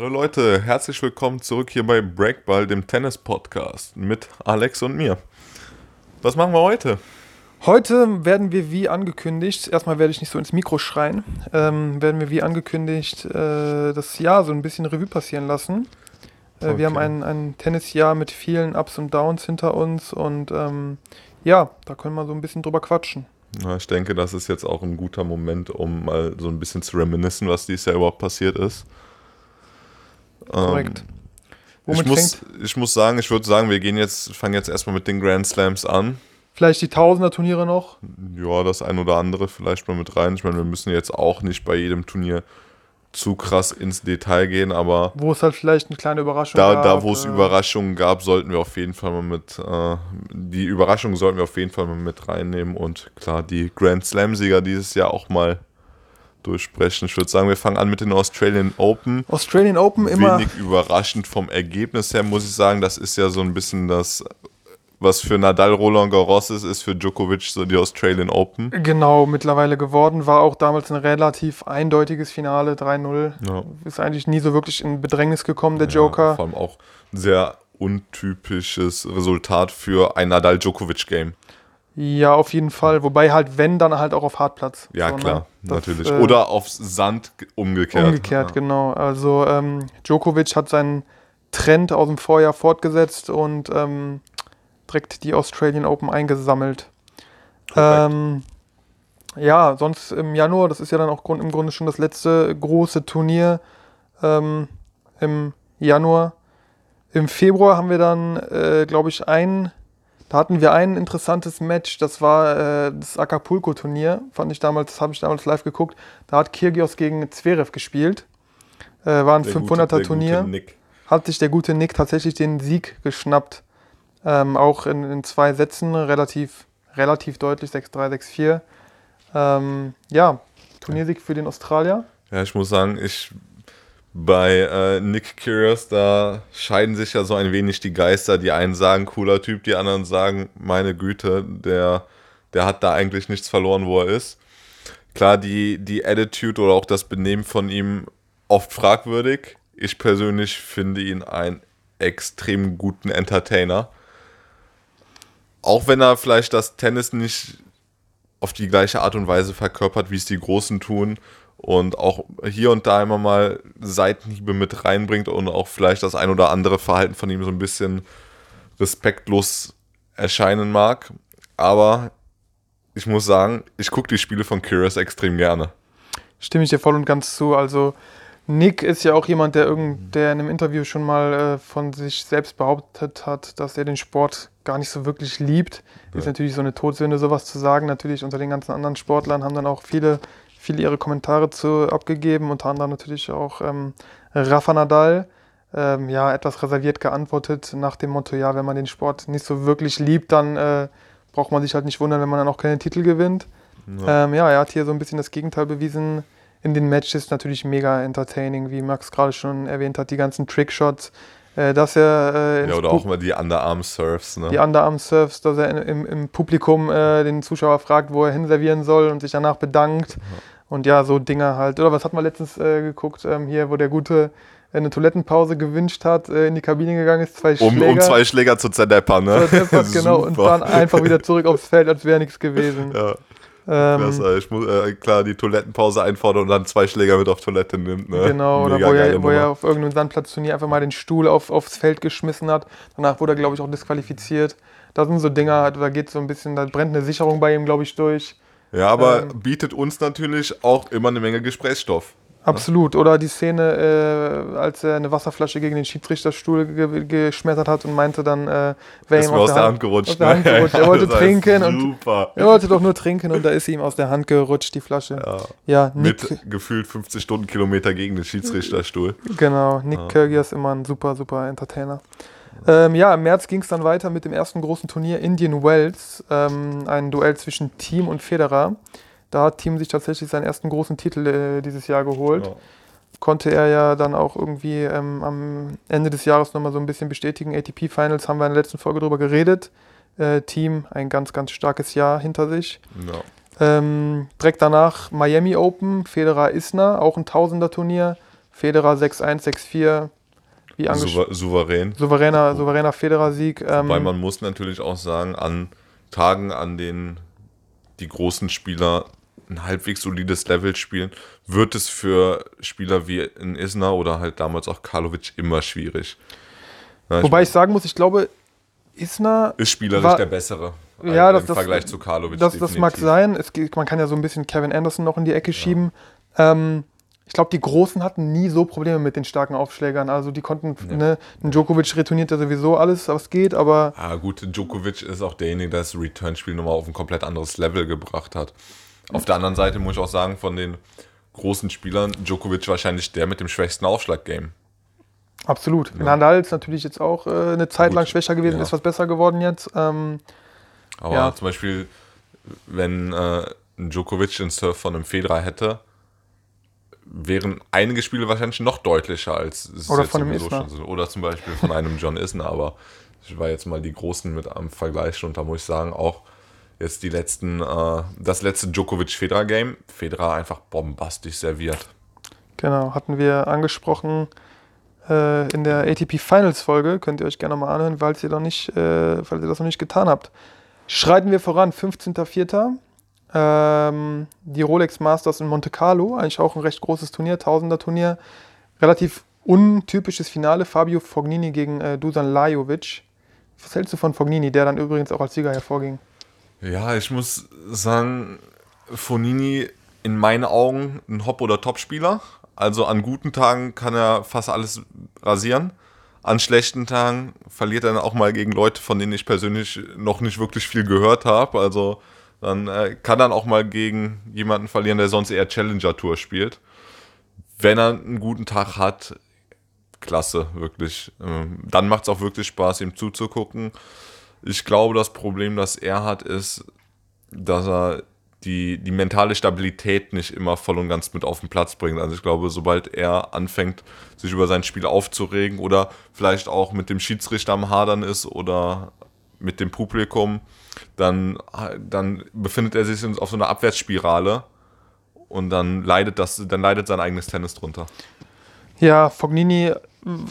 Hallo Leute, herzlich willkommen zurück hier bei Breakball, dem Tennis-Podcast mit Alex und mir. Was machen wir heute? Heute werden wir wie angekündigt, erstmal werde ich nicht so ins Mikro schreien, ähm, werden wir wie angekündigt äh, das Jahr so ein bisschen Revue passieren lassen. Äh, Okay. Wir haben ein, ein Tennisjahr mit vielen Ups und Downs hinter uns und ähm, ja, da können wir so ein bisschen drüber quatschen. Na, ich denke, das ist jetzt auch ein guter Moment, um mal so ein bisschen zu reminiszen, was dieses Jahr überhaupt passiert ist. Korrekt. Ähm, Womit ich, muss, fängt ich muss sagen, ich würde sagen, wir gehen jetzt, fangen jetzt erstmal mit den Grand Slams an. vielleicht die Tausender-Turniere noch? Ja, das ein oder andere vielleicht mal mit rein. Ich meine, wir müssen jetzt auch nicht bei jedem Turnier zu krass ins Detail gehen, aber Wo es halt vielleicht eine kleine Überraschung da, gab. da wo es äh, Überraschungen gab, sollten wir auf jeden Fall mal mit, äh, die Überraschungen sollten wir auf jeden Fall mal mit reinnehmen und klar, die Grand Slam-Sieger dieses Jahr auch mal durchsprechen. Ich würde sagen, wir fangen an mit den Australian Open. Australian Open immer. Wenig überraschend vom Ergebnis her, muss ich sagen. Das ist ja so ein bisschen das, was für Nadal Roland Garros ist, ist für Djokovic so die Australian Open. Genau, mittlerweile geworden. War auch damals ein relativ eindeutiges Finale, 3-0. Ja. Ist eigentlich nie so wirklich in Bedrängnis gekommen, der Ja, Joker. vor allem auch ein sehr untypisches Resultat für ein Nadal-Djokovic-Game. Ja, auf jeden Fall. Wobei halt, wenn, dann halt auch auf Hartplatz. Ja, So, ne? klar, Das, natürlich. äh, Oder aufs Sand ge- umgekehrt. Umgekehrt, ja. genau. Also ähm, Djokovic hat seinen Trend aus dem Vorjahr fortgesetzt und ähm, direkt die Australian Open eingesammelt. Ähm, ja, sonst im Januar, das ist ja dann auch grund, im Grunde schon das letzte große Turnier ähm, im Januar. Im Februar haben wir dann, äh, glaube ich, ein, da hatten wir ein interessantes Match, das war äh, das Acapulco-Turnier, fand ich damals, das habe ich damals live geguckt. Da hat Kyrgios gegen Zverev gespielt. Äh, war ein Der gute- 500er der Turnier gute Nick. hat sich der gute Nick tatsächlich den Sieg geschnappt. Ähm, auch in, in zwei Sätzen, relativ, relativ deutlich, 6-3, 6-4. Ähm, ja, Turniersieg für den Australier. Ja, ich muss sagen, ich bei äh, Nick Curious, da scheiden sich ja so ein wenig die Geister. Die einen sagen, cooler Typ, die anderen sagen, meine Güte, der, der hat da eigentlich nichts verloren, wo er ist. Klar, die, die Attitude oder auch das Benehmen von ihm oft fragwürdig. Ich persönlich finde ihn einen extrem guten Entertainer. Auch wenn er vielleicht das Tennis nicht auf die gleiche Art und Weise verkörpert, wie es die Großen tun und auch hier und da immer mal Seitenhiebe mit reinbringt und auch vielleicht das ein oder andere Verhalten von ihm so ein bisschen respektlos erscheinen mag. Aber ich muss sagen, ich gucke die Spiele von Curious extrem gerne. Stimme ich dir voll und ganz zu. Also Nick ist ja auch jemand, der, irgend, der in einem Interview schon mal äh, von sich selbst behauptet hat, dass er den Sport gar nicht so wirklich liebt. Ist Ja. natürlich so eine Todsünde, sowas zu sagen. Natürlich unter den ganzen anderen Sportlern haben dann auch viele, viele ihre Kommentare zu abgegeben, unter anderem natürlich auch ähm, Rafa Nadal. Ähm, ja, etwas reserviert geantwortet nach dem Motto, ja, wenn man den Sport nicht so wirklich liebt, dann äh, braucht man sich halt nicht wundern, wenn man dann auch keine Titel gewinnt. Ja. Ähm, ja, er hat hier so ein bisschen das Gegenteil bewiesen. In den Matches natürlich mega entertaining, wie Max gerade schon erwähnt hat, die ganzen Trickshots, dass er äh, ja, oder auch mal die Underarm-Surfs. Ne? die Underarm-Surfs, dass er im, im Publikum äh, den Zuschauer fragt, wo er hinservieren soll und sich danach bedankt. Und ja, so Dinge halt. Oder was hat man letztens äh, geguckt, ähm, hier, wo der Gute eine Toilettenpause gewünscht hat, äh, in die Kabine gegangen ist, zwei um, Schläger. um zwei Schläger zu zerdeppern. Ne? zerdeppert, genau, und dann einfach wieder zurück aufs Feld, als wäre nichts gewesen. Ja, Ähm, klasse. Ich muss, äh, klar, die Toilettenpause einfordern und dann zwei Schläger mit auf Toilette nimmt. Ne? Genau, oder Mega wo geile er, wo er auf irgendeinem Sandplatzturnier einfach mal den Stuhl auf, aufs Feld geschmissen hat. Danach wurde er, glaube ich, auch disqualifiziert. Da sind so Dinger, da geht so ein bisschen, da brennt eine Sicherung bei ihm, glaube ich, durch. Ja, aber Ähm, bietet uns natürlich auch immer eine Menge Gesprächsstoff. Absolut. Oder die Szene, äh, als er eine Wasserflasche gegen den Schiedsrichterstuhl ge geschmettert hat und meinte dann, äh, Ist ihm aus der Hand gerutscht. Der Hand ne? gerutscht. Er wollte trinken und er wollte doch nur trinken und da ist ihm aus der Hand gerutscht, die Flasche. Ja. Ja, Nick, Mit gefühlt 50 Stundenkilometer gegen den Schiedsrichterstuhl. Genau, Nick Ja. Kyrgios immer ein super, super Entertainer. Ähm, ja, im März ging es dann weiter mit dem ersten großen Turnier Indian Wells, ähm, ein Duell zwischen Team und Federer. Da hat Team sich tatsächlich seinen ersten großen Titel äh, dieses Jahr geholt. Ja. Konnte er ja dann auch irgendwie ähm, am Ende des Jahres nochmal so ein bisschen bestätigen. ATP Finals haben wir in der letzten Folge drüber geredet. Äh, Team ein ganz, ganz starkes Jahr hinter sich. Ja. Ähm, direkt danach Miami Open, Federer Isner, auch ein Tausender-Turnier. Federer 6-1, 6-4. Wie Souver souverän. souveräner, souveräner Federer-Sieg. Ähm, Weil man muss natürlich auch sagen, an Tagen, an denen die großen Spieler ein halbwegs solides Level spielen, wird es für Spieler wie in Isner oder halt damals auch Karlovic immer schwierig. Ja, ich- wobei ich sagen muss, ich glaube, Isner ist spielerisch war- der bessere Ja, das- im das- Vergleich zu Karlovic. Das, das mag sein. Es, man kann ja so ein bisschen Kevin Anderson noch in die Ecke schieben. Ähm, ich glaube, die Großen hatten nie so Probleme mit den starken Aufschlägern. Also die konnten, ne, ein Djokovic retourniert ja sowieso alles, was geht, aber Ah, gut, Djokovic ist auch derjenige, der das Return-Spiel nochmal auf ein komplett anderes Level gebracht hat. Auf der anderen Seite muss ich auch sagen, von den großen Spielern, Djokovic wahrscheinlich der mit dem schwächsten Aufschlag-Game. absolut. Nadal ist natürlich jetzt auch äh, eine Zeit Gut, lang schwächer gewesen, ja. ist was besser geworden jetzt. Ähm, Aber Ja. zum Beispiel, wenn äh, Djokovic den Surf von einem Federer hätte, wären einige Spiele wahrscheinlich noch deutlicher als es Oder jetzt von einem sowieso Isner. schon sind. Oder zum Beispiel von einem John Isner. Aber ich war jetzt mal die Großen mit am Vergleich und da muss ich sagen, auch jetzt die letzten, äh, das letzte Djokovic-Federer-Game, Federer einfach bombastisch serviert. genau, hatten wir angesprochen äh, in der ATP Finals Folge. Könnt ihr euch gerne mal anhören, falls ihr, noch nicht, äh, falls ihr das noch nicht getan habt. Schreiten wir voran, 15.04. Ähm, die Rolex Masters in Monte Carlo, eigentlich auch ein recht großes Turnier, Tausender-Turnier. Relativ untypisches Finale, Fabio Fognini gegen äh, Dusan Lajovic. Was hältst du von Fognini, der dann übrigens auch als Sieger hervorging? Ja, ich muss sagen, Fonini in meinen Augen ein Hop- oder Top-Spieler. Also an guten Tagen kann er fast alles rasieren. An schlechten Tagen verliert er dann auch mal gegen Leute, von denen ich persönlich noch nicht wirklich viel gehört habe. Also dann äh, kann dann auch mal gegen jemanden verlieren, der sonst eher Challenger-Tour spielt. Wenn er einen guten Tag hat, klasse, wirklich. Ähm, Dann macht es auch wirklich Spaß, ihm zuzugucken. Ich glaube, das Problem, das er hat, ist, dass er die, die mentale Stabilität nicht immer voll und ganz mit auf den Platz bringt. Also ich glaube, sobald er anfängt, sich über sein Spiel aufzuregen oder vielleicht auch mit dem Schiedsrichter am Hadern ist oder mit dem Publikum, dann, dann befindet er sich auf so einer Abwärtsspirale und dann leidet das, dann leidet sein eigenes Tennis drunter. Ja, Fognini,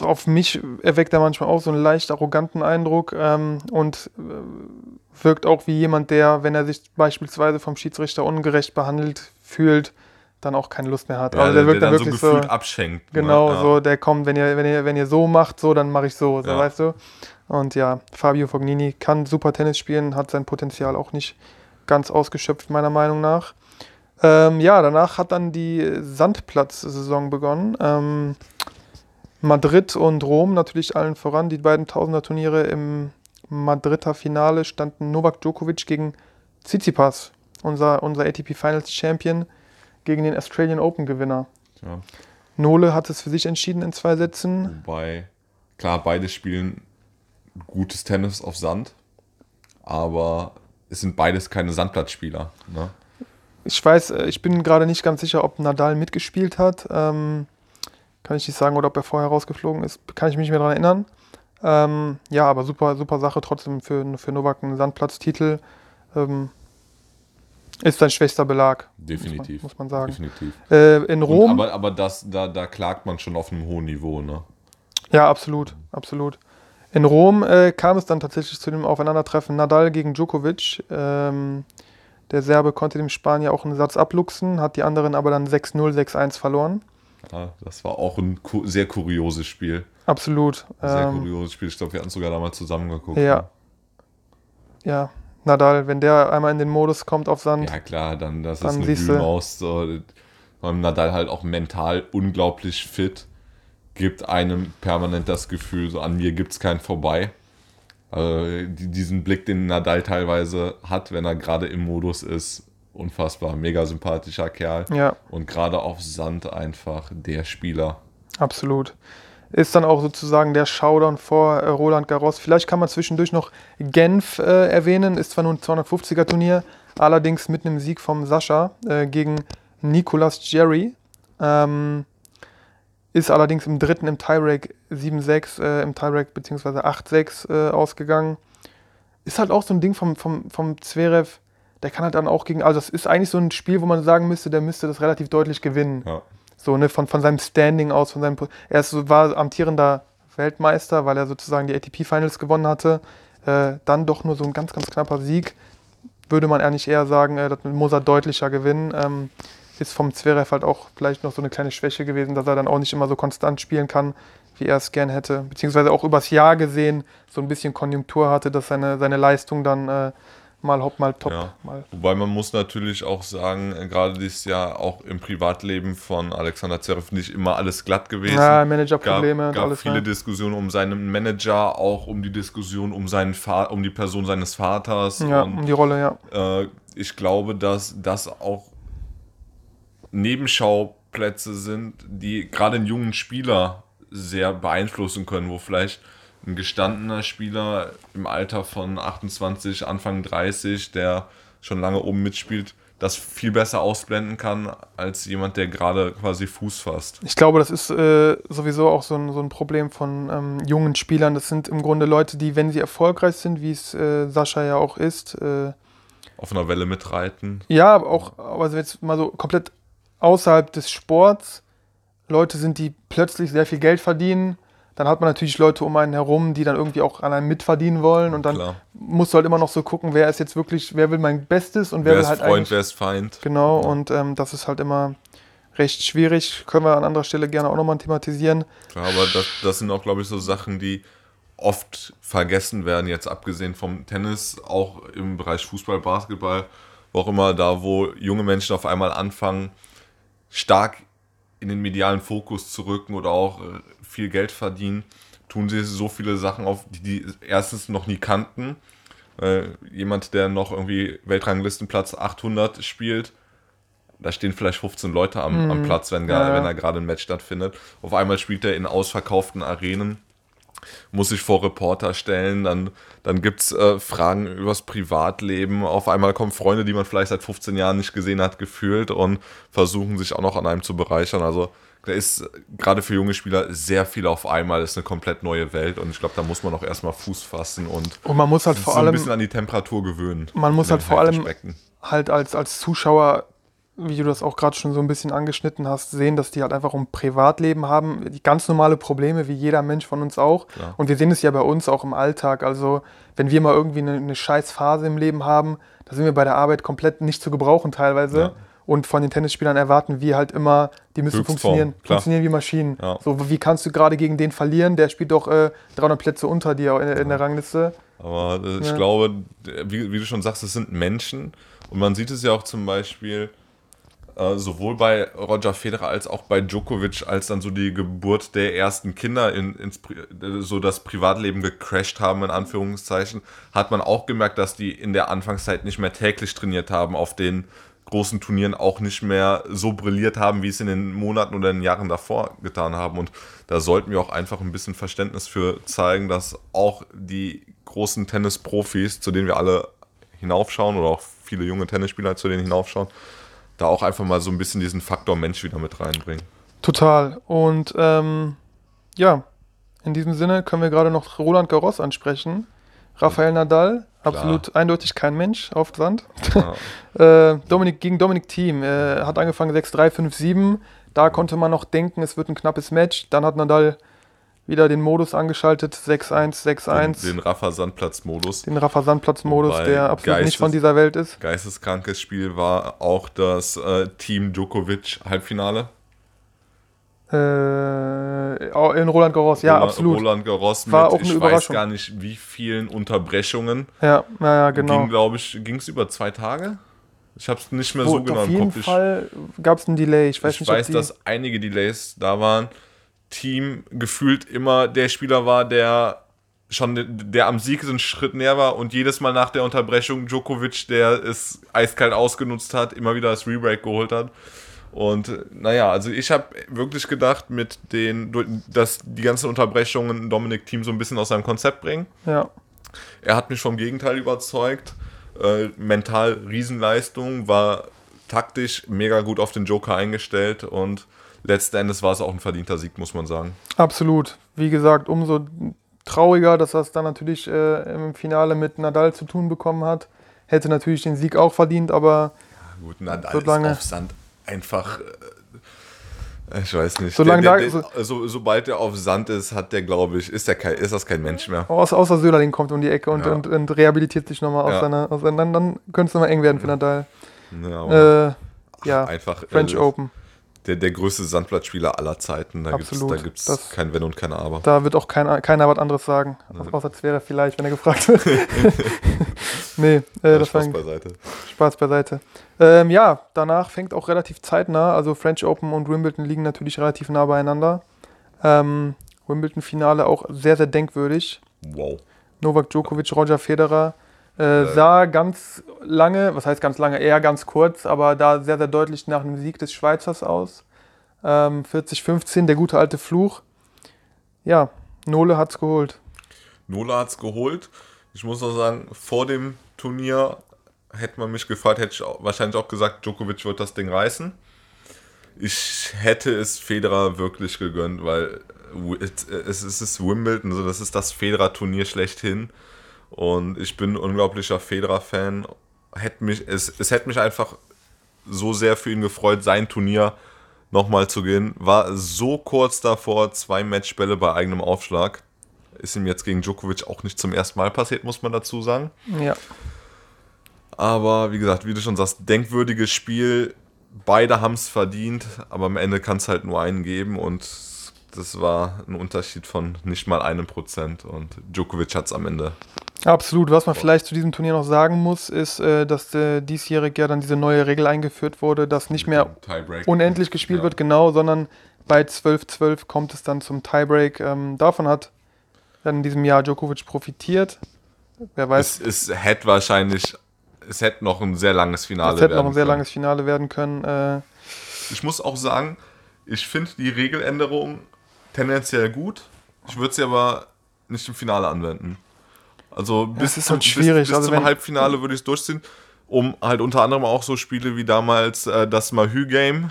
auf mich erweckt er manchmal auch so einen leicht arroganten Eindruck ähm, und äh, wirkt auch wie jemand, der, wenn er sich beispielsweise vom Schiedsrichter ungerecht behandelt fühlt, dann auch keine Lust mehr hat. Ja, also der wirkt dann so wirklich so, gefühlt abschenkt. ne? genau, Ja. so, der kommt, wenn ihr, wenn ihr, wenn ihr so macht, so, dann mache ich so, so, Ja. weißt du. Und ja, Fabio Fognini kann super Tennis spielen, hat sein Potenzial auch nicht ganz ausgeschöpft, meiner Meinung nach. Ähm, ja, danach hat dann die Sandplatz-Saison begonnen. Ähm, Madrid und Rom natürlich allen voran. Die beiden Tausender-Turniere im Madrider Finale standen Novak Djokovic gegen Tsitsipas, unser, unser ATP Finals Champion, gegen den Australian Open Gewinner. Ja. Nole hat es für sich entschieden in zwei Sätzen. Wobei, klar, beide spielen gutes Tennis auf Sand, aber es sind beides keine Sandplatzspieler. Ne? Ich weiß, äh, ich bin gerade nicht ganz sicher, ob Nadal mitgespielt hat. Ähm, kann ich nicht sagen, oder ob er vorher rausgeflogen ist. Kann ich mich nicht mehr daran erinnern. Ähm, ja, aber super, super Sache trotzdem für, für Novak einen Sandplatztitel. Ähm, ist sein schwächster Belag. Definitiv. Muss man, muss man sagen. Definitiv. Äh, in Und, Rom. aber aber das, da, da klagt man schon auf einem hohen Niveau. Ne? Ja, absolut, absolut. In Rom äh, kam es dann tatsächlich zu dem Aufeinandertreffen Nadal gegen Djokovic. Ähm, der Serbe konnte dem Spanier auch einen Satz abluchsen, hat die anderen aber dann 6-0, 6-1 verloren. Ja, das war auch ein ku sehr kurioses Spiel. Absolut. Sehr Ähm, kurioses Spiel. Ich glaube, wir hatten sogar damals zusammengeguckt. Ja. ja, Nadal, wenn der einmal in den Modus kommt auf Sand. Ja, klar, dann das Dann ist eine Wühlmaus. So. Nadal halt auch mental unglaublich fit. Gibt einem permanent das Gefühl, so an mir gibt es kein Vorbei. Also, die, diesen Blick, den Nadal teilweise hat, wenn er gerade im Modus ist, unfassbar. Mega sympathischer Kerl. Ja, Und gerade auf Sand einfach der Spieler. absolut. Ist dann auch sozusagen der Showdown vor äh, Roland Garros. Vielleicht kann man zwischendurch noch Genf äh, erwähnen. Ist zwar nur ein 250er Turnier, allerdings mit einem Sieg vom Sascha äh, gegen Nicolas Jerry. Ähm, ist allerdings im dritten im Tiebreak 7-6, äh, im Tiebreak beziehungsweise 8-6 äh, ausgegangen. Ist halt auch so ein Ding vom, vom, vom Zverev, der kann halt dann auch gegen, also das ist eigentlich so ein Spiel, wo man sagen müsste, der müsste das relativ deutlich gewinnen. Ja. So, ne, von, von seinem Standing aus, von seinem. Er ist, war amtierender Weltmeister, weil er sozusagen die ATP-Finals gewonnen hatte. Äh, dann doch nur so ein ganz, ganz knapper Sieg. Würde man eigentlich eher sagen, äh, das muss er deutlicher gewinnen. Ähm, ist vom Zverev halt auch vielleicht noch so eine kleine Schwäche gewesen, dass er dann auch nicht immer so konstant spielen kann, wie er es gern hätte. Beziehungsweise auch übers Jahr gesehen so ein bisschen Konjunktur hatte, dass seine, seine Leistung dann äh, mal hopp, mal top. Ja. Mal. Wobei man muss natürlich auch sagen, äh, gerade dieses Jahr auch im Privatleben von Alexander Zverev nicht immer alles glatt gewesen. Ja, Managerprobleme gab, und gab alles. viele ne? Diskussionen um seinen Manager, auch um die Diskussion um seinen Fa um die Person seines Vaters. Ja, und um die Rolle, ja. äh, ich glaube, dass das auch Nebenschauplätze sind, die gerade einen jungen Spieler sehr beeinflussen können, wo vielleicht ein gestandener Spieler im Alter von 28, Anfang 30, der schon lange oben mitspielt, das viel besser ausblenden kann als jemand, der gerade quasi Fuß fasst. Ich glaube, das ist äh, sowieso auch so ein, so ein Problem von ähm, jungen Spielern. Das sind im Grunde Leute, die, wenn sie erfolgreich sind, wie es äh, Sascha ja auch ist, äh, Auf einer Welle mitreiten. ja, aber auch, also jetzt mal so komplett außerhalb des Sports, Leute sind, die plötzlich sehr viel Geld verdienen. Dann hat man natürlich Leute um einen herum, die dann irgendwie auch an einem mitverdienen wollen. Und dann Klar. musst du halt immer noch so gucken, wer ist jetzt wirklich, wer will mein Bestes und wer, Wer will ist halt Freund, wer ist Feind? Genau, und ähm, das ist halt immer recht schwierig. Können wir an anderer Stelle gerne auch nochmal thematisieren. Ja, aber das, das sind auch, glaube ich, so Sachen, die oft vergessen werden, jetzt abgesehen vom Tennis, auch im Bereich Fußball, Basketball, wo auch immer da, wo junge Menschen auf einmal anfangen, stark in den medialen Fokus zu rücken oder auch äh, viel Geld verdienen, tun sie so viele Sachen auf, die die erstens noch nie kannten. Äh, jemand, der noch irgendwie Weltranglistenplatz 800 spielt, da stehen vielleicht 15 Leute am, am Platz, wenn, Ja, wenn da gerade ein Match stattfindet. Auf einmal spielt er in ausverkauften Arenen, muss sich vor Reporter stellen, dann, dann gibt es äh, Fragen übers Privatleben. Auf einmal kommen Freunde, die man vielleicht seit 15 Jahren nicht gesehen hat, gefühlt und versuchen sich auch noch an einem zu bereichern. Also da ist äh, gerade für junge Spieler sehr viel auf einmal, das ist eine komplett neue Welt und ich glaube, da muss man auch erstmal Fuß fassen und Und man muss halt sich vor so ein allem bisschen an die Temperatur gewöhnen. Man muss halt vor allem halt als, als Zuschauer, wie du das auch gerade schon so ein bisschen angeschnitten hast, sehen, dass die halt einfach ein Privatleben haben, die ganz normale Probleme, wie jeder Mensch von uns auch. Klar. Und wir sehen es ja bei uns auch im Alltag. Also, wenn wir mal irgendwie eine, eine scheiß Phase im Leben haben, da sind wir bei der Arbeit komplett nicht zu gebrauchen teilweise. Ja. Und von den Tennisspielern erwarten wir halt immer, die müssen Höchstform, funktionieren, klar. funktionieren wie Maschinen. Ja. So, wie kannst du gerade gegen den verlieren? Der spielt doch äh, 300 Plätze unter dir in, in der Rangliste. Aber äh, ich Ja. glaube, wie, wie du schon sagst, es sind Menschen. Und man sieht es ja auch zum Beispiel äh, sowohl bei Roger Federer als auch bei Djokovic, als dann so die Geburt der ersten Kinder in, ins, so das Privatleben gecrashed haben, in Anführungszeichen, hat man auch gemerkt, dass die in der Anfangszeit nicht mehr täglich trainiert haben, auf den großen Turnieren auch nicht mehr so brilliert haben, wie es in den Monaten oder in den Jahren davor getan haben. Und da sollten wir auch einfach ein bisschen Verständnis für zeigen, dass auch die großen Tennisprofis, zu denen wir alle hinaufschauen oder auch viele junge Tennisspieler, zu denen hinaufschauen, da auch einfach mal so ein bisschen diesen Faktor Mensch wieder mit reinbringen. Total. Und ähm, ja, in diesem Sinne können wir gerade noch Roland Garros ansprechen. Rafael Nadal, absolut eindeutig kein Mensch auf Sand. Ja. äh, Dominik, gegen Dominik Thiem. Äh, hat angefangen 6-3, 5-7. Da konnte man noch denken, es wird ein knappes Match. Dann hat Nadal wieder den Modus angeschaltet, 6-1, 6-1. Den, den Rafa-Sandplatz-Modus. Den Rafa Sandplatz-Modus, Wobei der absolut nicht Geistes- von dieser Welt ist. Geisteskrankes Spiel war auch das äh, Team Djokovic Halbfinale. Äh, in Roland Garros, ja, Roland, absolut. Roland Garros War mit, auch eine ich weiß Überraschung. gar nicht, wie vielen Unterbrechungen. Ja, naja, genau. Ging, glaube ich, ging es über zwei Tage? Ich habe es nicht mehr Wo- so genau auf im jeden Kopf. Ich- Fall gab es einen Delay. Ich weiß ich nicht, weiß, dass einige Delays da waren. Team gefühlt immer der Spieler war, der schon der, am Sieg einen Schritt näher war und jedes Mal nach der Unterbrechung Djokovic, der es eiskalt ausgenutzt hat, immer wieder das Rebreak geholt hat. Und naja, also ich habe wirklich gedacht, mit den, dass die ganzen Unterbrechungen Dominik Team so ein bisschen aus seinem Konzept bringen. ja, Er hat mich vom Gegenteil überzeugt. Äh, mental Riesenleistung, war taktisch mega gut auf den Joker eingestellt und letzten Endes war es auch ein verdienter Sieg, muss man sagen. absolut. Wie gesagt, umso trauriger, dass er es dann natürlich äh, im Finale mit Nadal zu tun bekommen hat. Hätte natürlich den Sieg auch verdient, aber Gut, Nadal So lange. ist auf Sand einfach Ich weiß nicht. Solange der, da- der, der, so, sobald er auf Sand ist, hat der, glaube ich, ist, der kein, ist das kein Mensch mehr. Außer, außer Söderling kommt um die Ecke und, Ja. und, und rehabilitiert sich nochmal aus Ja. seiner. Aus dann dann könnte es nochmal eng werden für Nadal. Ja, Äh, ja, einfach French äh, Open. Der, der größte Sandplatzspieler aller Zeiten. Da gibt es da gibt's Das- kein Wenn und kein Aber. Da wird auch keiner, keiner was anderes sagen. Außer es wäre vielleicht, wenn er gefragt wird. nee, äh, das war Spaß beiseite. Spaß beiseite. Ähm, ja, danach fängt auch relativ zeitnah. Also French Open und Wimbledon liegen natürlich relativ nah beieinander. Ähm, Wimbledon-Finale auch sehr, sehr denkwürdig. Wow. Novak Djokovic, Roger Federer. Äh, sah ganz lange, was heißt ganz lange, eher ganz kurz, aber da sehr, sehr deutlich nach einem Sieg des Schweizers aus. Ähm, 40-15, der gute alte Fluch. Ja, Nole hat's geholt. Nola hat's geholt. Ich muss auch sagen, vor dem Turnier hätte man mich gefragt, hätte ich auch, wahrscheinlich auch gesagt, Djokovic wird das Ding reißen. Ich hätte es Federer wirklich gegönnt, weil es es ist Wimbledon, das ist das Federer-Turnier schlechthin. Und ich bin ein unglaublicher Federer-Fan. Mich, es, es hätte mich einfach so sehr für ihn gefreut, sein Turnier nochmal zu gewinnen. War so kurz davor, zwei Matchbälle bei eigenem Aufschlag. Ist ihm jetzt gegen Djokovic auch nicht zum ersten Mal passiert, muss man dazu sagen. Ja, Aber wie gesagt, wie du schon sagst, denkwürdiges Spiel. Beide haben es verdient, aber am Ende kann es halt nur einen geben und das war ein Unterschied von nicht mal einem Prozent und Djokovic hat es am Ende. Absolut. Was man vielleicht zu diesem Turnier noch sagen muss, ist, äh, dass äh, diesjährig ja dann diese neue Regel eingeführt wurde, dass nicht mehr unendlich gespielt Ja. wird, genau, sondern bei 12-12 kommt es dann zum Tiebreak. Ähm, davon hat dann in diesem Jahr Djokovic profitiert. Wer weiß, Es, es hätte wahrscheinlich, es hätte noch ein sehr langes Finale es hätte noch ein werden sehr können. langes Finale werden können. Äh, Ich muss auch sagen, ich finde die Regeländerung tendenziell gut. Ich würde sie aber nicht im Finale anwenden. Also bis, ist zum, halt schwierig. bis, bis Also zum Halbfinale würde ich es durchziehen, um halt unter anderem auch so Spiele wie damals äh, das Mahü-Game.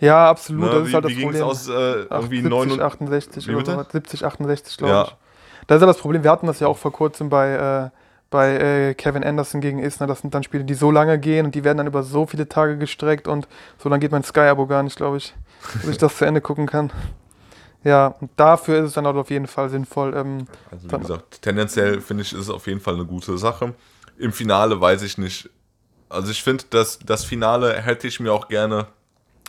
ja, absolut. Ne, das ist halt das wie ging es Problem. aus? Äh, irgendwie 70, 9 68 Wie oder so. 70, 68, glaube Ja. ich. Das ist ja das Problem. Wir hatten das ja auch vor kurzem bei, äh, bei äh, Kevin Anderson gegen Isner. Das sind dann Spiele, die so lange gehen und die werden dann über so viele Tage gestreckt und so lange geht mein Sky-Abo gar nicht, glaube ich, dass ich das zu Ende gucken kann. Ja, und dafür ist es dann auch auf jeden Fall sinnvoll. Ähm, Also wie gesagt, tendenziell finde ich, ist es auf jeden Fall eine gute Sache. Im Finale weiß ich nicht. Also ich finde, dass das Finale hätte ich mir auch gerne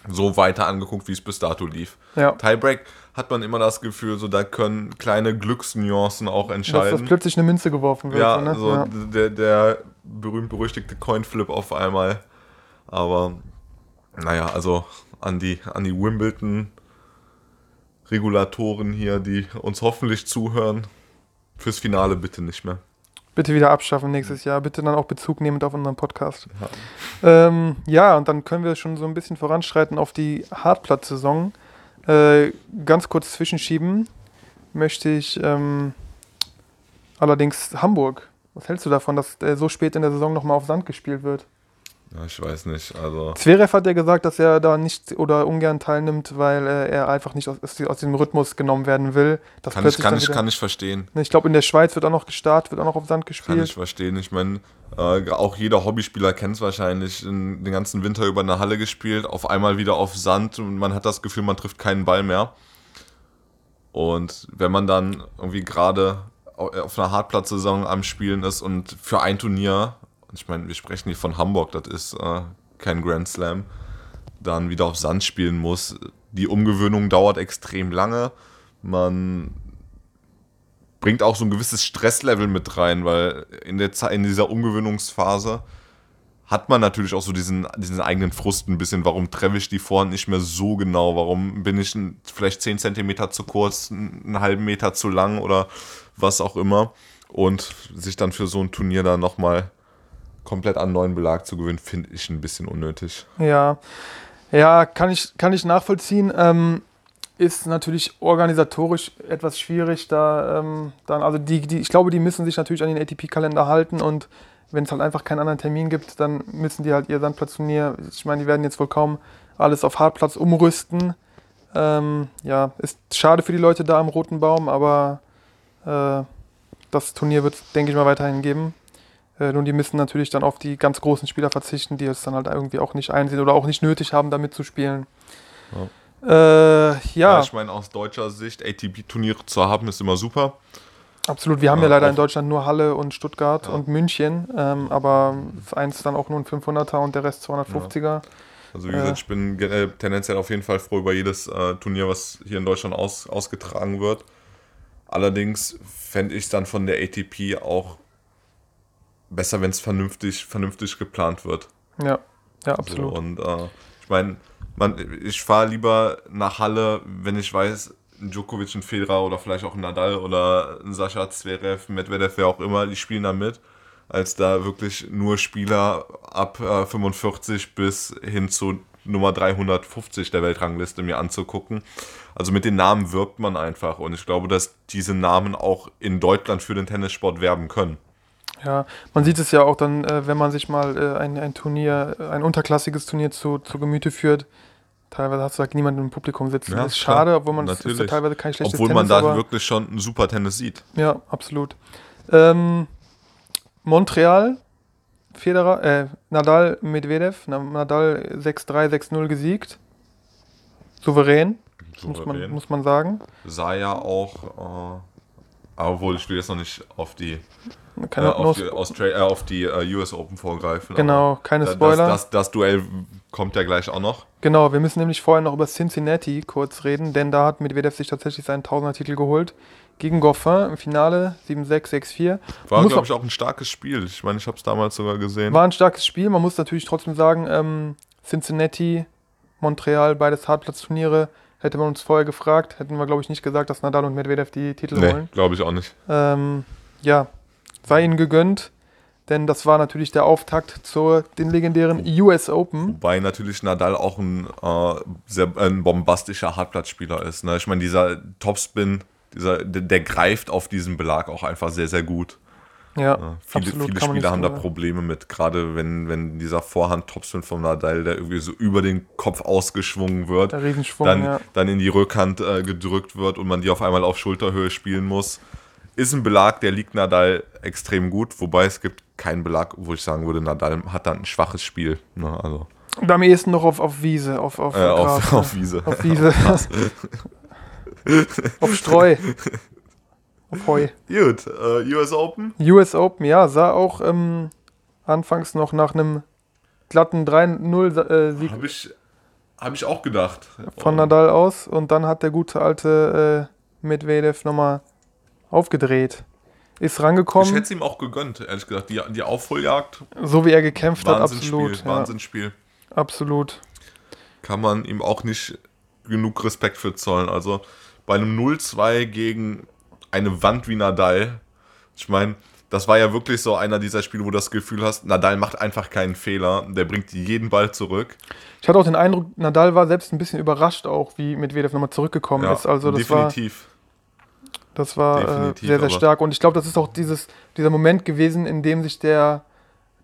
so weiter angeguckt, wie es bis dato lief. ja, Tiebreak hat man immer das Gefühl, so da können kleine Glücksnuancen auch dass, dass entscheiden. plötzlich eine Münze geworfen wird. ja, so, ne? so ja. Der, der berühmt-berüchtigte Coinflip auf einmal. Aber naja, also an die, an die Wimbledon Regulatoren hier, die uns hoffentlich zuhören, fürs Finale bitte nicht mehr. Bitte wieder abschaffen nächstes Jahr. Bitte dann auch Bezug nehmend auf unseren Podcast. Ja, ähm, ja und dann können wir schon so ein bisschen voranschreiten auf die Hartplatz-Saison. Äh, ganz kurz zwischenschieben möchte ich ähm, allerdings Hamburg. Was hältst du davon, dass äh, so spät in der Saison nochmal auf Sand gespielt wird? Ja, ich weiß nicht, also Zverev hat ja gesagt, dass er da nicht oder ungern teilnimmt, weil äh, er einfach nicht aus, aus diesem Rhythmus genommen werden will. Dass kann ich, kann, ich, wieder- kann ich verstehen. ich glaube, in der Schweiz wird auch noch gestartet, wird auch noch auf Sand Kann ich gespielt. verstehen. Ich meine, äh, auch jeder Hobbyspieler kennt es wahrscheinlich, in, den ganzen Winter über eine Halle gespielt, auf einmal wieder auf Sand und man hat das Gefühl, man trifft keinen Ball mehr. Und wenn man dann irgendwie gerade au- auf einer Hartplatzsaison am Spielen ist und für ein Turnier, ich meine, wir sprechen hier von Hamburg, das ist äh, kein Grand Slam, dann wieder auf Sand spielen muss. Die Umgewöhnung dauert extrem lange. Man bringt auch so ein gewisses Stresslevel mit rein, weil in, der in dieser Umgewöhnungsphase hat man natürlich auch so diesen, diesen eigenen Frust ein bisschen. Warum treffe ich die Vorhand nicht mehr so genau? Warum bin ich vielleicht 10 Zentimeter zu kurz, einen halben Meter zu lang oder was auch immer? Und sich dann für so ein Turnier dann nochmal komplett an neuen Belag zu gewinnen, finde ich ein bisschen unnötig. Ja, ja, kann ich, kann ich nachvollziehen. Ähm, ist natürlich organisatorisch etwas schwierig, da ähm, dann, also die, die, ich glaube, die müssen sich natürlich an den ATP-Kalender halten und wenn es halt einfach keinen anderen Termin gibt, dann müssen die halt ihr Sandplatzturnier, ich meine, die werden jetzt wohl kaum alles auf Hartplatz umrüsten. Ähm, ja, ist schade für die Leute da am Roten Baum, aber äh, das Turnier wird es, denke ich mal, weiterhin geben. Äh, nun, die müssen natürlich dann auf die ganz großen Spieler verzichten, die es dann halt irgendwie auch nicht einsehen oder auch nicht nötig haben, da mitzuspielen. Äh, ja, Ja, ich meine, aus deutscher Sicht, ATP-Turniere zu haben, ist immer super. absolut. Wir haben ja Ja, leider in Deutschland nur Halle und Stuttgart Ja. und München, ähm, aber eins dann auch nur ein 500er und der Rest 250er. Also wie Ja. gesagt, ich bin generell tendenziell auf jeden Fall froh über jedes äh, Turnier, was hier in Deutschland aus, ausgetragen wird. Allerdings fände ich es dann von der ATP auch besser, wenn es vernünftig, vernünftig geplant wird. Ja, ja, absolut. So, und äh, ich meine, ich fahre lieber nach Halle, wenn ich weiß, ein Djokovic, ein Federer oder vielleicht auch ein Nadal oder ein Sascha Zverev, Medvedev, wer auch immer, die spielen da mit, als da wirklich nur Spieler ab äh, 45 bis hin zu Nummer 350 der Weltrangliste mir anzugucken. Also mit den Namen wirbt man einfach und ich glaube, dass diese Namen auch in Deutschland für den Tennissport werben können. Ja, man sieht es ja auch dann, äh, wenn man sich mal äh, ein, ein Turnier, ein unterklassiges Turnier zu, zu Gemüte führt. Teilweise hast du halt niemanden im Publikum sitzen. Ja, das ist klar, schade, obwohl man das ist ja teilweise kein schlechtes Obwohl man Tennis, da aber, wirklich schon ein super Tennis sieht. Ja, absolut. Ähm, Montreal, Federer, äh, Nadal, Medvedev, Na- Nadal 6-3, 6-0 gesiegt. Souverän, Muss, man, Souverän. muss man sagen. sah ja auch, äh, obwohl ich will jetzt noch nicht auf die, äh, auf die, Austra äh, auf die äh, US Open vorgreifen. genau, keine Spoiler. Das, das, das Duell kommt ja gleich auch noch. Genau, wir müssen nämlich vorher noch über Cincinnati kurz reden, denn da hat Medvedev sich tatsächlich seinen Tausender-Titel geholt. Gegen Goffin im Finale 7-6, 6-4. War, glaube ich, auch ein starkes Spiel. Ich meine, ich habe es damals sogar gesehen. War ein starkes Spiel. Man muss natürlich trotzdem sagen, ähm, Cincinnati, Montreal, beides Hartplatzturniere. Hätte man uns vorher gefragt, hätten wir, glaube ich, nicht gesagt, dass Nadal und Medvedev die Titel nee, holen. glaube ich auch nicht. Ähm, ja, sei ihnen gegönnt, denn das war natürlich der Auftakt zu den legendären US Open. Wobei natürlich Nadal auch ein, äh, sehr, ein bombastischer Hartplatzspieler ist. Ne? Ich meine, dieser Topspin, dieser, der, der greift auf diesen Belag auch einfach sehr, sehr gut. Ja, Ja, viele absolut, viele Spieler haben da. Probleme mit, gerade wenn, wenn dieser Vorhand-Topspin vom Nadal, der irgendwie so über den Kopf ausgeschwungen wird, dann, ja. dann in die Rückhand äh, gedrückt wird und man die auf einmal auf Schulterhöhe spielen muss. Ist ein Belag, der liegt Nadal extrem gut, wobei es gibt keinen Belag, wo ich sagen würde, Nadal hat dann ein schwaches Spiel. Ne? Also Und am ehesten noch auf, auf Wiese, auf, auf, äh, Gras, auf, ne? auf Wiese. auf Wiese. auf Streu. Auf Heu. Gut, äh, US Open. US Open, ja, sah auch ähm, anfangs noch nach einem glatten 3-0-Sieg Habe ich, hab ich auch gedacht. von Nadal aus und dann hat der gute alte äh, Medvedev nochmal aufgedreht. Ist Ich rangekommen, hätte es ihm auch gegönnt, ehrlich gesagt. Die, die Aufholjagd, so wie er gekämpft hat, absolut. Ja, Wahnsinnsspiel. absolut. kann man ihm auch nicht genug Respekt für zollen. Also bei einem 0-2 gegen eine Wand wie Nadal, ich meine, das war ja wirklich so einer dieser Spiele, wo du das Gefühl hast, Nadal macht einfach keinen Fehler, der bringt jeden Ball zurück. Ich hatte auch den Eindruck, Nadal war selbst ein bisschen überrascht auch, wie Medvedev nochmal zurückgekommen Ja, ist. Also das war, definitiv. das war äh, sehr, sehr stark. Und ich glaube, das ist auch dieses, dieser Moment gewesen, in dem sich der,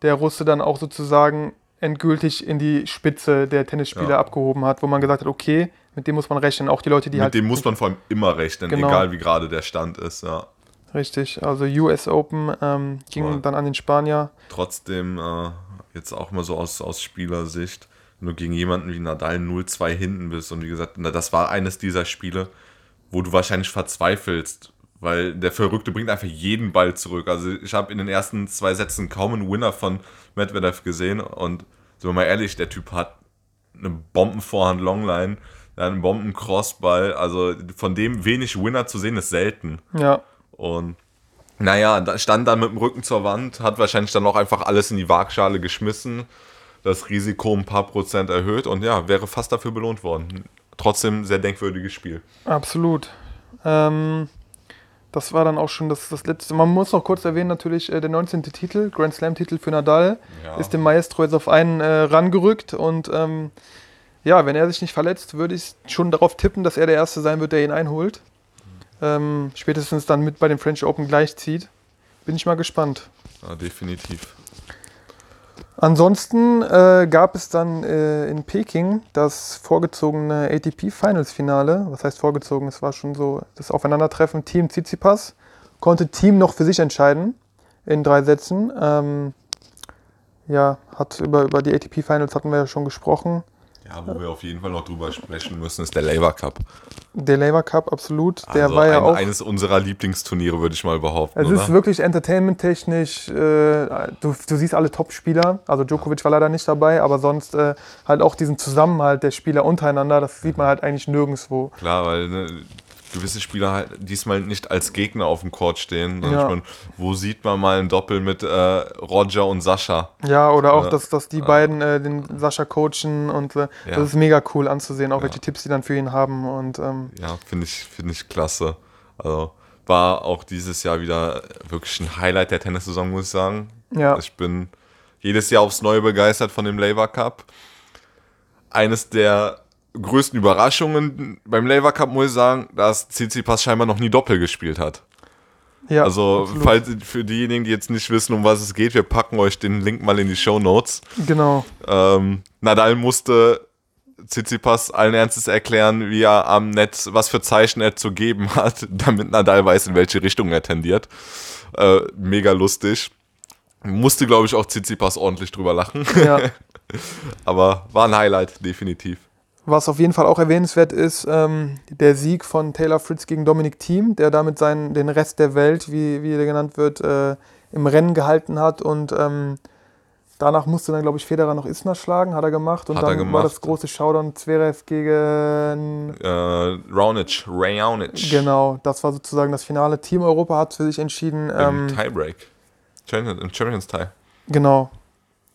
der Russe dann auch sozusagen endgültig in die Spitze der Tennisspieler Ja. abgehoben hat, wo man gesagt hat, okay, mit dem muss man rechnen. Auch die Leute, die Mit halt dem muss man vor allem immer rechnen, Genau. egal wie gerade der Stand ist. Ja. Richtig, also US Open ähm, ging Voll. dann an den Spanier. Trotzdem, äh, jetzt auch mal so aus, aus Spielersicht, wenn du gegen jemanden wie Nadal 0-2 hinten bist und wie gesagt, na, das war eines dieser Spiele, wo du wahrscheinlich verzweifelst, weil der Verrückte bringt einfach jeden Ball zurück. Also ich habe in den ersten zwei Sätzen kaum einen Winner von Medvedev gesehen und sind wir mal ehrlich, der Typ hat eine Bombenvorhand Longline, hat einen Bomben-Crossball, also von dem wenig Winner zu sehen ist selten. Ja, Und naja, stand dann mit dem Rücken zur Wand, hat wahrscheinlich dann auch einfach alles in die Waagschale geschmissen, das Risiko ein paar Prozent erhöht und ja, wäre fast dafür belohnt worden. Trotzdem sehr denkwürdiges Spiel. absolut. Ähm, das war dann auch schon das, das letzte. Man muss noch kurz erwähnen, natürlich äh, der 19. Titel, Grand Slam-Titel für Nadal, Ja. ist dem Maestro jetzt auf einen äh, rangerückt und ähm, ja, wenn er sich nicht verletzt, würde ich schon darauf tippen, dass er der Erste sein wird, der ihn einholt. Ähm, spätestens dann mit bei dem French Open gleichzieht. Bin ich mal gespannt. Ja, definitiv. Ansonsten äh, gab es dann äh, in Peking das vorgezogene ATP Finals Finale. Was heißt vorgezogen? Es war schon so das Aufeinandertreffen. Team Tsitsipas konnte Team noch für sich entscheiden in drei Sätzen. Ähm, ja, hat über, über die ATP Finals hatten wir ja schon gesprochen. Ja, wo wir auf jeden Fall noch drüber sprechen müssen, ist der Labour Cup. Der Labour Cup, absolut. Der Also war ja ein, auch. eines unserer Lieblingsturniere, würde ich mal behaupten. Es oder? ist wirklich entertainment-technisch. Äh, du, du siehst alle Top-Spieler. Also Djokovic war leider nicht dabei, aber sonst äh, halt auch diesen Zusammenhalt der Spieler untereinander. Das sieht man halt eigentlich nirgendwo. Klar, weil ne, gewisse Spieler halt diesmal nicht als Gegner auf dem Court stehen. Ja. ich mein, wo sieht man mal ein Doppel mit äh, Roger und Sascha? Ja, oder auch, Ja. dass, dass die beiden äh, den Sascha coachen und äh, das ist mega cool anzusehen, auch welche Tipps die dann für ihn haben. Und ähm, Ja, finde ich, finde ich klasse. Also war auch dieses Jahr wieder wirklich ein Highlight der Tennissaison, muss ich sagen. ja, Ich bin jedes Jahr aufs Neue begeistert von dem Labour Cup. Eines der größten Überraschungen beim Labour Cup, muss ich sagen, dass Tsitsipas scheinbar noch nie Doppel gespielt hat. ja. Also, absolut. falls für diejenigen, die jetzt nicht wissen, um was es geht, wir packen euch den Link mal in die Show Notes. Genau. Ähm, Nadal musste Tsitsipas allen Ernstes erklären, wie er am Netz, was für Zeichen er zu geben hat, damit Nadal weiß, in welche Richtung er tendiert. Äh, mega lustig. Musste, glaube ich, auch Tsitsipas ordentlich drüber lachen. Ja. Aber war ein Highlight, definitiv. Was auf jeden Fall auch erwähnenswert ist, ähm, der Sieg von Taylor Fritz gegen Dominic Thiem, der damit seinen, den Rest der Welt, wie, wie der genannt wird, äh, im Rennen gehalten hat. Und ähm, danach musste dann, glaube ich, Federer noch Isner schlagen, hat er gemacht. Und Hat er dann war gemacht. das große Showdown Zverev gegen... Äh, Raonic, Raonic. Genau, das war sozusagen das Finale. Team Europa hat für sich entschieden. Im Ähm, Tiebreak. Champions, Im Champions Tie. genau.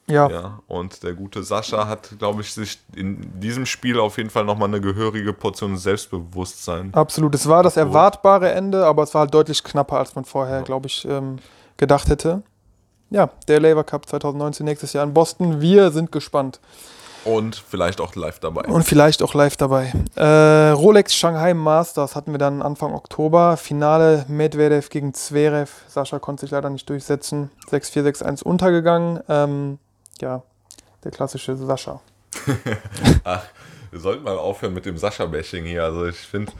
Ja, Ja, und der gute Sascha hat, glaube ich, sich in diesem Spiel auf jeden Fall nochmal eine gehörige Portion Selbstbewusstsein. absolut. Es war das erwartbare Ende, aber es war halt deutlich knapper, als man vorher, glaube ich, ähm, gedacht hätte. Ja, der Labour Cup 2019 nächstes Jahr in Boston. Wir sind gespannt. Und vielleicht auch live dabei. Und vielleicht auch live dabei. Äh, Rolex Shanghai Masters hatten wir dann Anfang Oktober. Finale Medvedev gegen Zverev. Sascha konnte sich leider nicht durchsetzen. 6-4, 6-1 untergegangen. Ähm, ja, der klassische Sascha. Ach, wir sollten mal aufhören mit dem Sascha-Bashing hier. Also ich finde,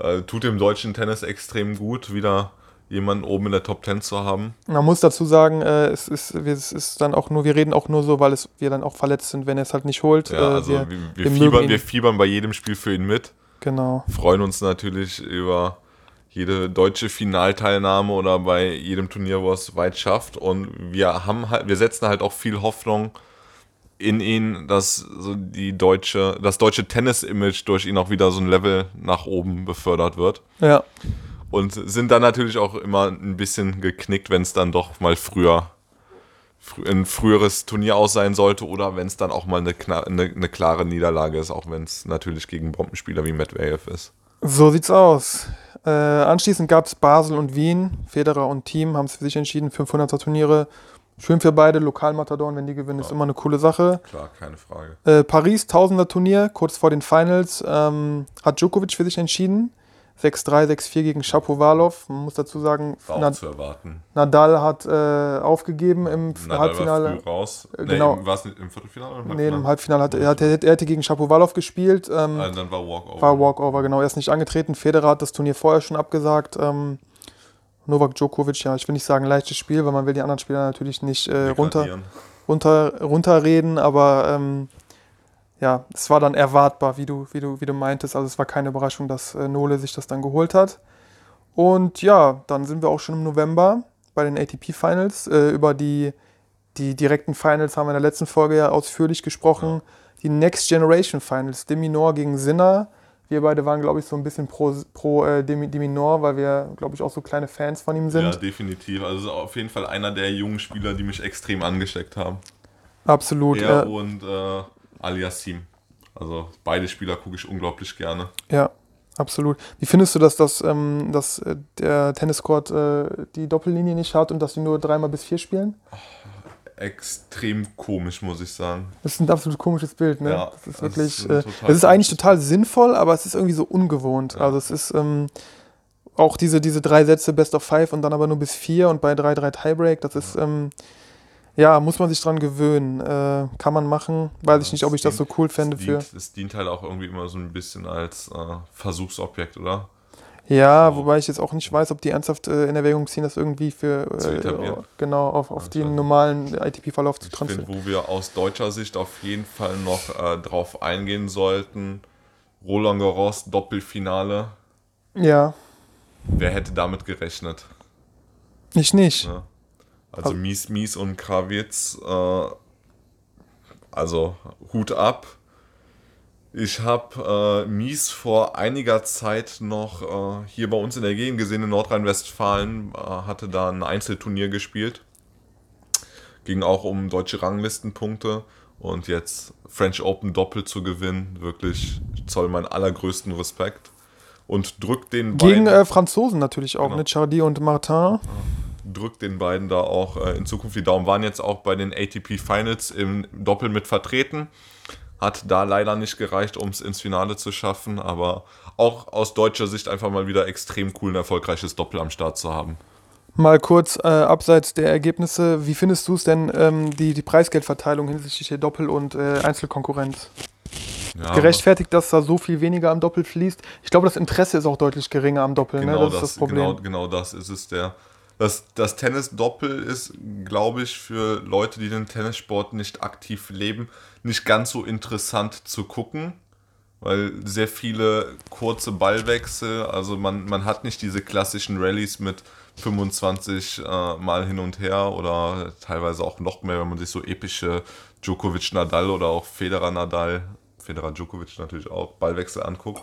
äh, tut dem deutschen Tennis extrem gut, wieder jemanden oben in der Top 10 zu haben. Man muss dazu sagen, äh, es, ist, wir- es ist dann auch nur, wir reden auch nur so, weil es, wir dann auch verletzt sind, wenn er es halt nicht holt. Ja, Äh, also wir, wir, wir, fiebern, wir fiebern bei jedem Spiel für ihn mit. genau. Freuen uns natürlich über jede deutsche Finalteilnahme oder bei jedem Turnier, wo er es weit schafft. Und wir haben halt, wir setzen halt auch viel Hoffnung in ihn, dass so die deutsche, das deutsche Tennis-Image durch ihn auch wieder so ein Level nach oben befördert wird. Ja, Und sind dann natürlich auch immer ein bisschen geknickt, wenn es dann doch mal früher frü- ein früheres Turnier aus sein sollte oder wenn es dann auch mal eine, eine, eine klare Niederlage ist, auch wenn es natürlich gegen Bombenspieler wie Medvedev ist. so sieht's aus. Äh, anschließend gab es Basel und Wien. Federer und Team haben es für sich entschieden. 500er Turniere. Schön für beide. Lokalmatadoren, wenn die gewinnen, ist immer eine coole Sache. Klar, keine Frage. Äh, Paris, 1000er Turnier, kurz vor den Finals, ähm, hat Djokovic für sich entschieden. 6-3, 6-4 gegen Shapovalov. Man muss dazu sagen, War auch Na, zu erwarten. Nadal hat äh, aufgegeben im Nadal Halbfinale. war früh raus. Äh, Nee, genau. War es nicht im Viertelfinale oder im Nee, im Halbfinale? Hat er, hat, er, er hätte gegen Shapovalov gespielt. Ähm, Ah, dann war Walkover. war Walkover, genau. Er ist nicht angetreten. Federer hat das Turnier vorher schon abgesagt. Ähm, Novak Djokovic, ja, ich will nicht sagen leichtes Spiel, weil man will die anderen Spieler natürlich nicht äh, runter, runter, runterreden, aber ähm, ja, es war dann erwartbar, wie du, wie du, wie du meintest. Also es war keine Überraschung, dass äh, Nole sich das dann geholt hat. Und ja, dann sind wir auch schon im November bei den ATP Finals. Äh, über die, die direkten Finals haben wir in der letzten Folge ja ausführlich gesprochen. Die Next Generation Finals, Deminor gegen Sinner. Wir beide waren, glaube ich, so ein bisschen pro, pro äh, Demi- Deminor, weil wir, glaube ich, auch so kleine Fans von ihm sind. Ja, definitiv. Also auf jeden Fall einer der jungen Spieler, die mich extrem angesteckt haben. Absolut. Er äh, und äh, Aliassim. Also beide Spieler gucke ich unglaublich gerne. Ja, absolut. Wie findest du, dass, das, ähm, dass äh, der Tenniscourt äh, die Doppellinie nicht hat und dass die nur dreimal bis vier spielen? Extrem komisch, muss ich sagen. Das ist ein absolut komisches Bild, ne? Ja, das ist das wirklich. ist äh, es ist eigentlich total sinnvoll, aber es ist irgendwie so ungewohnt. Ja. Also es ist ähm, auch diese, diese drei Sätze Best of Five und dann aber nur bis vier und bei 3-3 Tiebreak, das ist. Ähm, ja, muss man sich dran gewöhnen. Äh, kann man machen. Weiß ich nicht, ob ich das so cool fände es für. dient, Es dient halt auch irgendwie immer so ein bisschen als äh, Versuchsobjekt, oder? Ja, wobei ich jetzt auch nicht weiß, ob die ernsthaft äh, in Erwägung ziehen, das irgendwie für äh, etablieren. genau auf, auf Ja, den normalen ITP-Verlauf zu Ich finde, transferieren. wo wir aus deutscher Sicht auf jeden Fall noch äh, drauf eingehen sollten, Roland Garros Doppelfinale. Ja, Wer hätte damit gerechnet? ich nicht. Ne? Also Mies, Mies und Krawitz, äh, also Hut ab. Ich habe äh, Mies vor einiger Zeit noch äh, hier bei uns in der Gegend gesehen, in Nordrhein-Westfalen, äh, hatte da ein Einzelturnier gespielt. Ging auch um deutsche Ranglistenpunkte und jetzt French Open Doppel zu gewinnen, wirklich zoll meinen allergrößten Respekt. Und drückt den Gegen äh, Franzosen natürlich auch, Genau. mit Chardy und Martin. Drückt den beiden da auch äh, in Zukunft die Daumen. Waren jetzt auch bei den ATP Finals im Doppel mit vertreten. Hat da leider nicht gereicht, um es ins Finale zu schaffen, aber auch aus deutscher Sicht einfach mal wieder extrem cool, ein erfolgreiches Doppel am Start zu haben. Mal kurz äh, abseits der Ergebnisse, wie findest du es denn, ähm, die, die Preisgeldverteilung hinsichtlich der Doppel- und äh, Einzelkonkurrenz? Ja, Gerechtfertigt, dass da so viel weniger am Doppel fließt? Ich glaube, das Interesse ist auch deutlich geringer am Doppel, Genau, ne? Das, das, ist das Problem. Genau, genau das ist es. Der, das, das Tennis-Doppel ist, glaube ich, für Leute, die den Tennissport nicht aktiv leben, nicht ganz so interessant zu gucken, weil sehr viele kurze Ballwechsel, also man, man hat nicht diese klassischen Rallyes mit 25 äh, Mal hin und her oder teilweise auch noch mehr, wenn man sich so epische Djokovic-Nadal oder auch Federer-Nadal, Federer-Djokovic natürlich auch, Ballwechsel anguckt.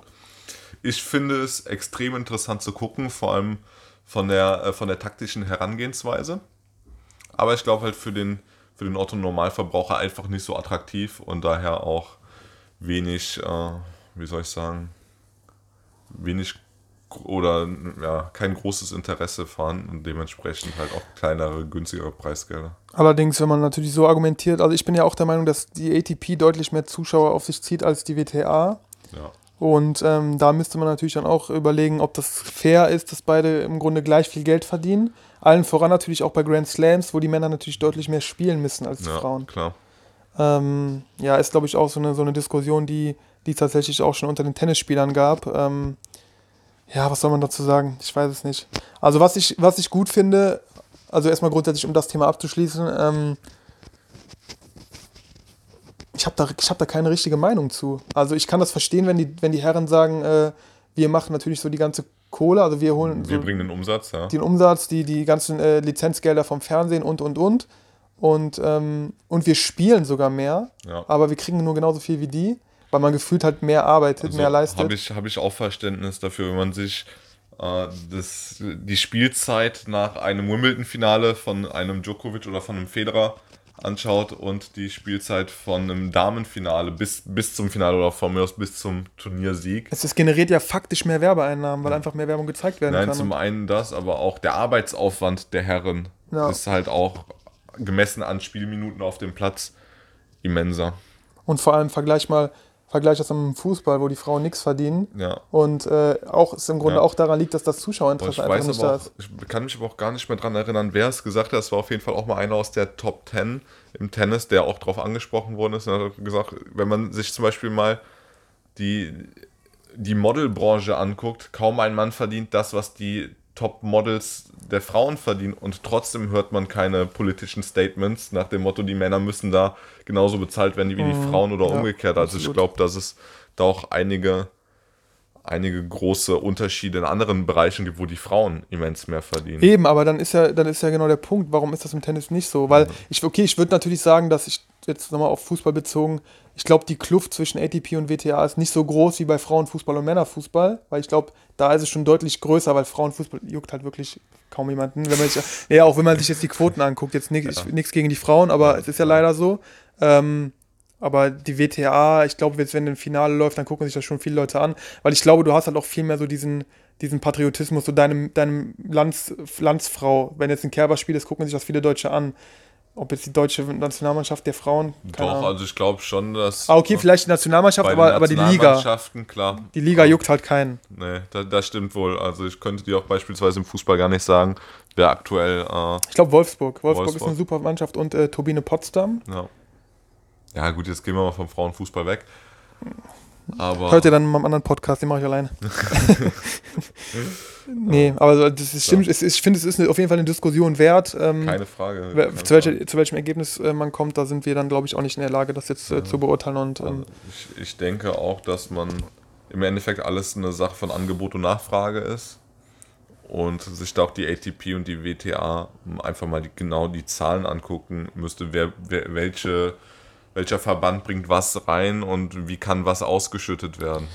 Ich finde es extrem interessant zu gucken, vor allem von der, äh, von der taktischen Herangehensweise. Aber ich glaube halt für den, für den Otto-Normalverbraucher einfach nicht so attraktiv und daher auch wenig, äh, wie soll ich sagen, wenig oder ja, kein großes Interesse vorhanden und dementsprechend halt auch kleinere, günstigere Preisgelder. Allerdings, wenn man natürlich so argumentiert, also ich bin ja auch der Meinung, dass die ATP deutlich mehr Zuschauer auf sich zieht als die WTA. Ja. Und ähm, da müsste man natürlich dann auch überlegen, ob das fair ist, dass beide im Grunde gleich viel Geld verdienen. Allen voran natürlich auch bei Grand Slams, wo die Männer natürlich deutlich mehr spielen müssen als die ja, Frauen. klar. Ähm, ja, ist glaube ich auch so eine, so eine Diskussion, die die es tatsächlich auch schon unter den Tennisspielern gab. Ähm, ja, was soll man dazu sagen? Ich weiß es nicht. Also was ich, was ich gut finde, also erstmal grundsätzlich, um das Thema abzuschließen, ähm, ich habe da, ich hab da keine richtige Meinung zu. Also ich kann das verstehen, wenn die, wenn die Herren sagen, äh, wir machen natürlich so die ganze Kohle, also wir holen Wir so bringen den Umsatz, ja. den Umsatz, die, die ganzen äh, Lizenzgelder vom Fernsehen und, und, und. Und, ähm, und wir spielen sogar mehr, ja. aber wir kriegen nur genauso viel wie die, weil man gefühlt halt mehr arbeitet, mehr leistet. Habe Also ich, hab ich auch Verständnis dafür, wenn man sich äh, das, die Spielzeit nach einem Wimbledon-Finale von einem Djokovic oder von einem Federer anschaut und die Spielzeit von einem Damenfinale bis, bis zum Finale oder von mir aus bis zum Turniersieg. es, es generiert ja faktisch mehr Werbeeinnahmen, weil einfach mehr Werbung gezeigt werden Nein, kann. zum einen das, aber auch der Arbeitsaufwand der Herren Ja. ist halt auch gemessen an Spielminuten auf dem Platz immenser. Und vor allem vergleich mal, vergleich das mit dem Fußball, wo die Frauen nichts verdienen. Ja. Und äh, auch es im Grunde Ja. auch daran liegt, dass das Zuschauerinteresse einfach nicht da ist. ich kann mich aber auch gar nicht mehr dran erinnern, wer es gesagt hat. Es war auf jeden Fall auch mal einer aus der Top 10 im Tennis, der auch darauf angesprochen worden ist. Und er hat gesagt, wenn man sich zum Beispiel mal die, die Modelbranche anguckt, kaum ein Mann verdient das, was die Top-Models der Frauen verdienen. Und trotzdem hört man keine politischen Statements nach dem Motto, die Männer müssen da genauso bezahlt werden wie die Frauen oder Mhm. ja, umgekehrt. Also ich absolut. glaube, dass es da auch einige einige große Unterschiede in anderen Bereichen gibt, wo die Frauen immens mehr verdienen. Eben, aber dann ist ja, dann ist ja genau der Punkt, warum ist das im Tennis nicht so? Weil ich, okay, ich würde natürlich sagen, dass ich jetzt nochmal auf Fußball bezogen, ich glaube, die Kluft zwischen ATP und WTA ist nicht so groß wie bei Frauenfußball und Männerfußball, weil ich glaube, da ist es schon deutlich größer, weil Frauenfußball juckt halt wirklich kaum jemanden. Wenn man sich, ja, auch wenn man sich jetzt die Quoten anguckt, jetzt nichts nichts gegen die Frauen, aber es ist ja leider so. Ähm, aber die WTA, ich glaube, jetzt, wenn ein Finale läuft, dann gucken sich das schon viele Leute an, weil ich glaube, du hast halt auch viel mehr so diesen, diesen Patriotismus, so deinem, deinem Lands, Landsfrau. Wenn jetzt ein Kerber-Spiel ist, gucken sich das viele Deutsche an. Ob jetzt die deutsche Nationalmannschaft der Frauen, keine Doch, Ahnung. also ich glaube schon, dass Ah, okay, vielleicht die Nationalmannschaft, aber, aber die Liga. Klar. Die Liga juckt halt keinen. Nee, da, das stimmt wohl. Also ich könnte dir auch beispielsweise im Fußball gar nicht sagen, wer aktuell äh, Ich glaube Wolfsburg. Wolfsburg. ist Wolfsburg. eine super Mannschaft und äh, Turbine Potsdam. ja. Ja gut, jetzt gehen wir mal vom Frauenfußball weg. Aber Hört ihr dann in meinem anderen Podcast, den mache ich alleine. nee, aber das ist, stimmt, es ist, ich finde, es ist auf jeden Fall eine Diskussion wert. Ähm, keine Frage. keine zu, welcher, Frage. zu welchem Ergebnis äh, man kommt, da sind wir dann, glaube ich, auch nicht in der Lage, das jetzt äh, zu beurteilen. Und ähm, Also ich, ich denke auch, dass man im Endeffekt alles eine Sache von Angebot und Nachfrage ist. Und sich da auch die ATP und die WTA einfach mal die, genau die Zahlen angucken müsste, wer, wer, welche, welcher Verband bringt was rein und wie kann was ausgeschüttet werden.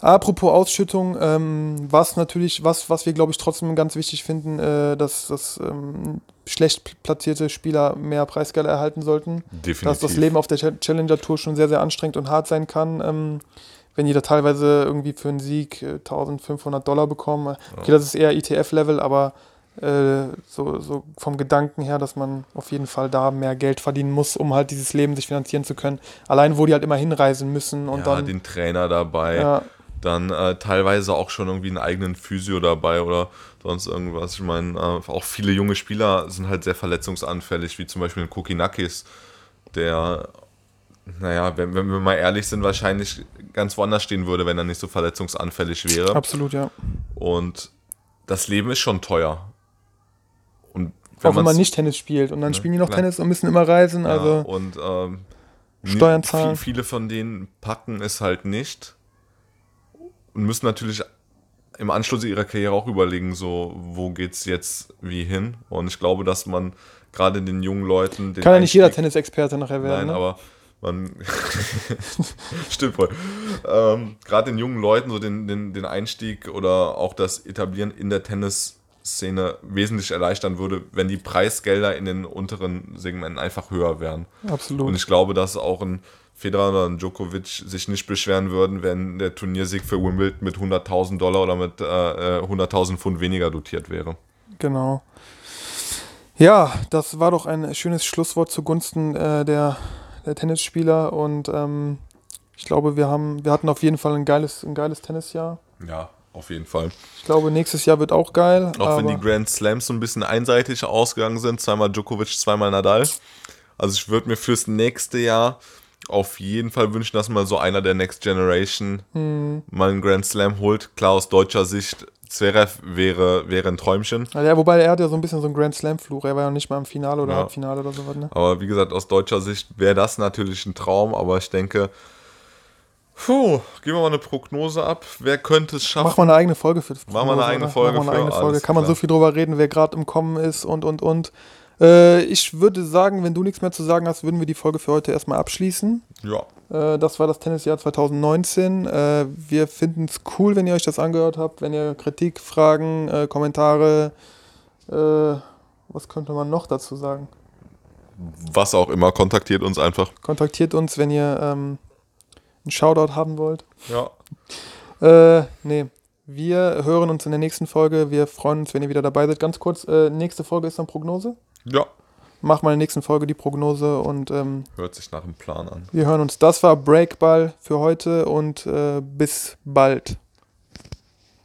Apropos Ausschüttung, ähm, was natürlich, was, was wir, glaube ich, trotzdem ganz wichtig finden, äh, dass, dass ähm, schlecht platzierte Spieler mehr Preisgelder erhalten sollten. Definitiv. Dass das Leben auf der Ch- Challenger Tour schon sehr, sehr anstrengend und hart sein kann. Ähm, wenn die da teilweise irgendwie für einen Sieg äh, 1500 Dollar bekommen. Okay, das ist eher ITF-Level, aber äh, so, so vom Gedanken her, dass man auf jeden Fall da mehr Geld verdienen muss, um halt dieses Leben sich finanzieren zu können. Allein, wo die halt immer hinreisen müssen und ja, dann. den Trainer dabei. ja, dann äh, teilweise auch schon irgendwie einen eigenen Physio dabei oder sonst irgendwas. Ich meine, äh, auch viele junge Spieler sind halt sehr verletzungsanfällig, wie zum Beispiel ein Kokinakis, der, naja, wenn, wenn wir mal ehrlich sind, wahrscheinlich ganz woanders stehen würde, wenn er nicht so verletzungsanfällig wäre. absolut, ja. Und das Leben ist schon teuer. Auch wenn man nicht Tennis spielt. Und dann Ne, spielen die noch klar. Tennis und müssen immer reisen. Ja, Also, und ähm, Steuern nie- zahlen. vi- Viele von denen packen es halt nicht und müssen natürlich im Anschluss ihrer Karriere auch überlegen, so wo geht's jetzt wie hin. Und ich glaube, dass man gerade den jungen Leuten den kann ja nicht jeder Tennisexperte nachher werden. Nein, ne? aber man stimmt voll. Ähm, Gerade den jungen Leuten so den, den, den Einstieg oder auch das Etablieren in der Tennisszene wesentlich erleichtern würde, wenn die Preisgelder in den unteren Segmenten einfach höher wären. Absolut. Und ich glaube, dass auch ein Federer oder ein Djokovic sich nicht beschweren würden, wenn der Turniersieg für Wimbledon mit 100.000 Dollar oder mit äh, 100.000 Pfund weniger dotiert wäre. Genau. Ja, das war doch ein schönes Schlusswort zugunsten äh, der, der Tennisspieler und ähm, ich glaube, wir haben, wir hatten auf jeden Fall ein geiles, ein geiles Tennisjahr. Ja, auf jeden Fall. Ich glaube, nächstes Jahr wird auch geil. Auch wenn die Grand Slams so ein bisschen einseitig ausgegangen sind, zweimal Djokovic, zweimal Nadal. Also ich würde mir fürs nächste Jahr auf jeden Fall wünschen, dass mal so einer der Next Generation Hm. mal einen Grand Slam holt. Klar, aus deutscher Sicht, Zverev wäre, wäre ein Träumchen. Also ja, wobei er hat ja so ein bisschen so einen Grand Slam-Fluch. Er war ja nicht mal im Finale oder Ja. Halbfinale oder sowas. Ne? Aber wie gesagt, aus deutscher Sicht wäre das natürlich ein Traum, aber ich denke, puh, geben wir mal eine Prognose ab. Wer könnte es schaffen? Mach mal eine eigene Folge für Machen wir eine eigene oder? Folge Mach mal eine eigene Folge. Kann man klar. so viel drüber reden, wer gerade im Kommen ist und und und. Äh, ich würde sagen, wenn du nichts mehr zu sagen hast, würden wir die Folge für heute erstmal abschließen. Ja, Äh, das war das Tennisjahr 2019. Äh, wir finden es cool, wenn ihr euch das angehört habt. Wenn ihr Kritik, Fragen, äh, Kommentare, äh, was könnte man noch dazu sagen? was auch immer, kontaktiert uns einfach. Kontaktiert uns, wenn ihr ähm, einen Shoutout haben wollt. Ja, Äh, nee. Wir hören uns in der nächsten Folge. Wir freuen uns, wenn ihr wieder dabei seid. Ganz kurz, äh, nächste Folge ist dann Prognose. ja, Mach mal in der nächsten Folge die Prognose und ähm, hört sich nach einem Plan an. wir hören uns. Das war Breakball für heute und äh, bis bald.